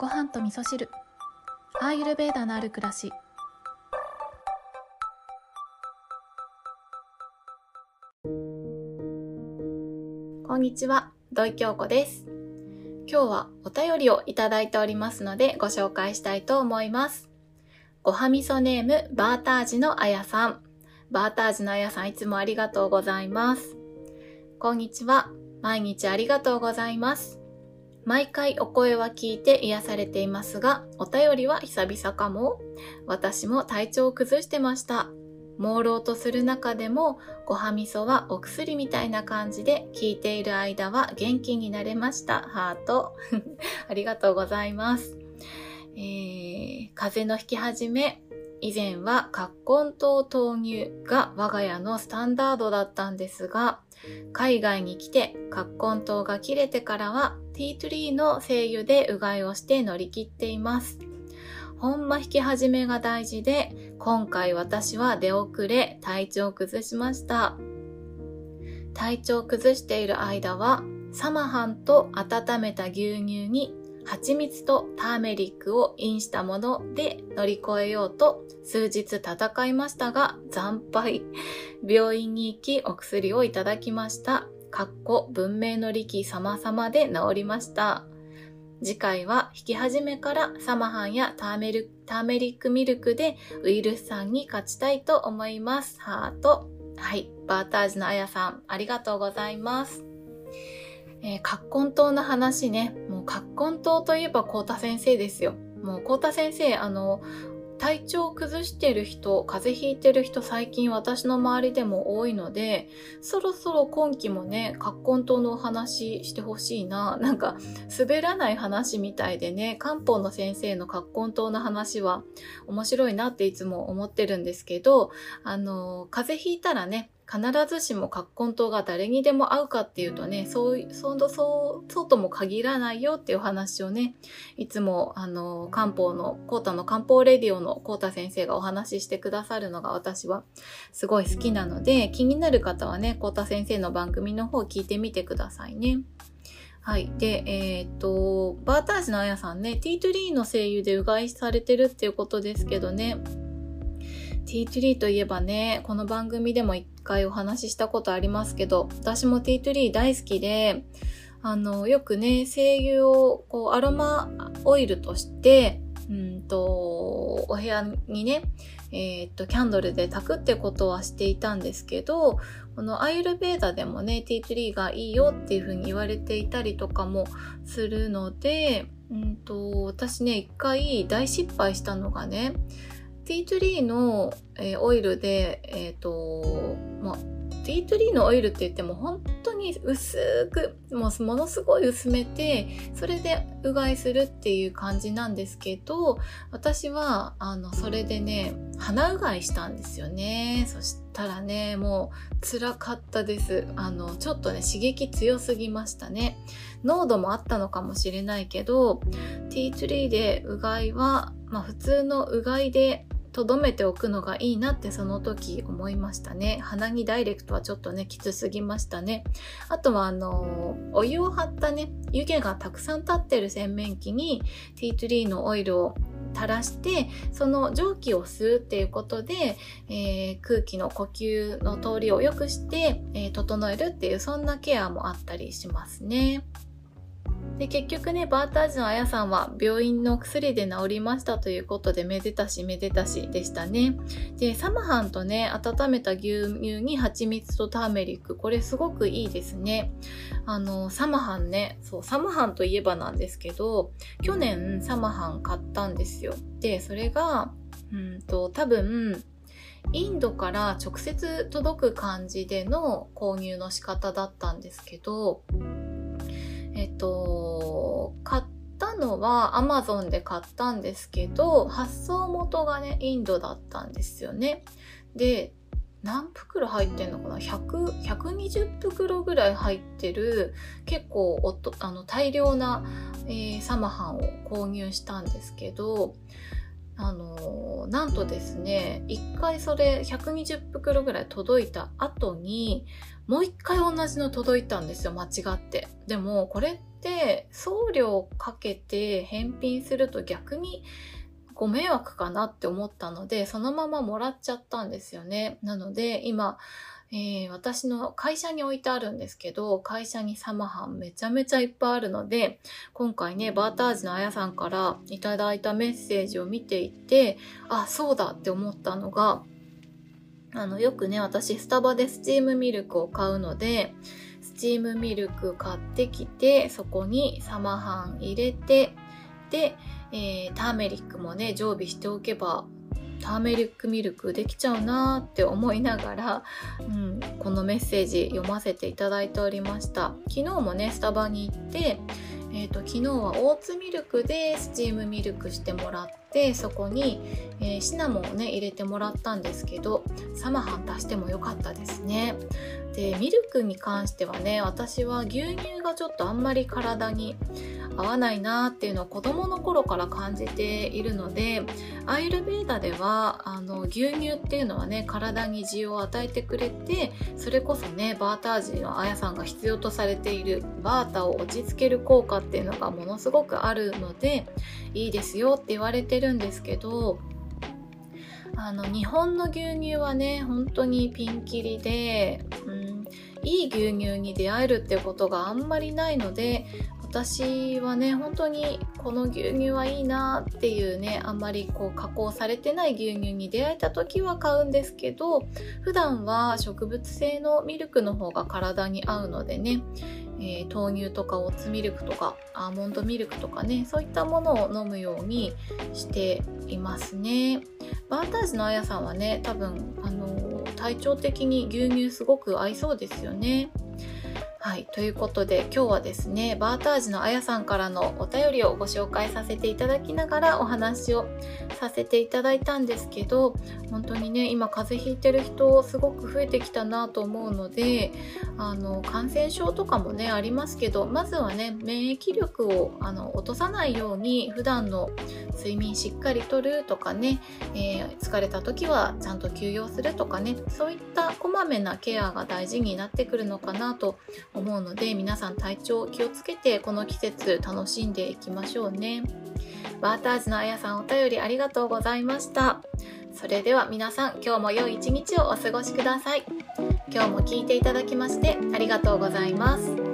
ご飯と味噌汁。アーユルベーダのある暮らし。こんにちは土井京子です。今日はお便りをいただいておりますのでご紹介したいと思います。ごはみそネームバータージのあやさん。バータージのあやさんいつもありがとうございます。こんにちは。毎日ありがとうございます。毎回お声は聞いて癒されていますが、お便りは久々かも。私も体調を崩してました。朦朧とする中でも、ごはみそはお薬みたいな感じで聞いている間は元気になれました。ハート。ありがとうございます。えー、風邪の引き始め、以前は葛根糖豆乳が我が家のスタンダードだったんですが、海外に来て葛根糖が切れてからはティートリーの精油でうがいをして乗り切っています。ほんま引き始めが大事で、今回私は出遅れ体調を崩しました。体調を崩している間は、サマハンと温めた牛乳に蜂蜜とターメリックをインしたもので乗り越えようと数日戦いましたが惨敗。病院に行きお薬をいただきました。かっこ文明の力様々で治りました。次回は引き始めからサマハンやターメルターメリックミルクでウイルスさんに勝ちたいと思います。ハート。はい。バータージのあやさん、ありがとうございます。えー、葛根糖の話ね。もう葛根糖といえばコータ先生ですよ。もうコータ先生、あの、体調を崩してる人、風邪ひいてる人最近私の周りでも多いので、そろそろ今期もね、葛根湯のお話してほしいな。なんか、滑らない話みたいでね、漢方の先生の葛根湯の話は面白いなっていつも思ってるんですけど、あの、風邪ひいたらね、必ずしも葛根糖が誰にでも合うかっていうとね、そう、そう、そう、そうとも限らないよっていう話をね、いつも、あの、漢方の、コータの漢方レディオのコータ先生がお話ししてくださるのが私はすごい好きなので、気になる方はね、コータ先生の番組の方を聞いてみてくださいね。はい。で、えー、っと、バータージのあやさんね、ティートリーの声優でうがいされてるっていうことですけどね、ティートリーといえばね、この番組でも一回お話ししたことありますけど、私もティートリー大好きで、あの、よくね、精油をこうアロマオイルとして、うんと、お部屋にね、えー、っと、キャンドルで炊くってことはしていたんですけど、このアイルベーダでもね、ティートリーがいいよっていうふうに言われていたりとかもするので、うんと、私ね、一回大失敗したのがね、ティートリーの、えー、オイルで、えっ、ー、と、ま、ティートリーのオイルって言っても本当に薄く、もうものすごい薄めて、それでうがいするっていう感じなんですけど、私は、あの、それでね、鼻うがいしたんですよね。そしたらね、もう辛かったです。あの、ちょっとね、刺激強すぎましたね。濃度もあったのかもしれないけど、ティートリーでうがいは、まあ普通のうがいで留めておくのがいいなってその時思いましたね。鼻にダイレクトはちょっとね、きつすぎましたね。あとはあの、お湯を張ったね、湯気がたくさん立ってる洗面器にティートリーのオイルを垂らしてその蒸気を吸うっていうことで、えー、空気の呼吸の通りを良くして、えー、整えるっていうそんなケアもあったりしますね。で、結局ね、バータージのあやさんは病院の薬で治りましたということで、めでたしめでたしでしたね。で、サマハンとね、温めた牛乳に蜂蜜とターメリック、これすごくいいですね。あの、サマハンね、そう、サマハンといえばなんですけど、去年サマハン買ったんですよ。で、それが、うんと、多分、インドから直接届く感じでの購入の仕方だったんですけど、えっと、買ったのは Amazon で買ったんですけど、発送元がね、インドだったんですよね。で、何袋入ってんのかな ?100、120袋ぐらい入ってる結構おとあの大量な、えー、サマハンを購入したんですけど、あの、なんとですね、一回それ120袋ぐらい届いた後に、もう一回同じの届いたんですよ、間違って。でも、これって送料かけて返品すると逆にご迷惑かなって思ったので、そのままもらっちゃったんですよね。なので、今、えー、私の会社に置いてあるんですけど、会社にサマハンめちゃめちゃいっぱいあるので、今回ね、バータージのあやさんからいただいたメッセージを見ていて、あ、そうだって思ったのが、あの、よくね、私スタバでスチームミルクを買うので、スチームミルク買ってきて、そこにサマハン入れて、で、えー、ターメリックもね、常備しておけばターメリックミルクできちゃうなーって思いながら、うん、このメッセージ読ませていただいておりました。昨日もねスタバに行ってえーと、昨日はオーツミルクでスチームミルクしてもらってでそこに、えー、シナモンをね入れてもらったんですけどサマハン足しても良かったですね。でミルクに関してはね私は牛乳がちょっとあんまり体に合わないなっていうのを子供の頃から感じているのでアイルベーダではあの牛乳っていうのはね体に需要を与えてくれてそれこそねバータージのあやさんが必要とされているバータを落ち着ける効果っていうのがものすごくあるのでいいですよって言われてるんですけどあの日本の牛乳はね本当にピンキリで、うん、いい牛乳に出会えるってことがあんまりないので私はね本当にこの牛乳はいいなっていうねあんまりこう加工されてない牛乳に出会えた時は買うんですけど普段は植物性のミルクの方が体に合うのでね、えー、豆乳とかオーツミルクとかアーモンドミルクとかねそういったものを飲むようにしていますね。バータージのあやさんはね多分あの、体調的に牛乳すごく合いそうですよね。はい。ということで、今日はですね、バータージのあやさんからのお便りをご紹介させていただきながらお話をさせていただいたんですけど、本当にね、今風邪ひいてる人すごく増えてきたなと思うので、あの、感染症とかもね、ありますけど、まずはね、免疫力をあの落とさないように、普段の睡眠しっかりとるとかね、えー、疲れた時はちゃんと休養するとかね、そういったこまめなケアが大事になってくるのかなと思うので皆さん体調気をつけてこの季節楽しんでいきましょうね。バーターズのあやさんお便りありがとうございました。それでは皆さん今日も良い一日をお過ごしください。今日も聞いていただきましてありがとうございます。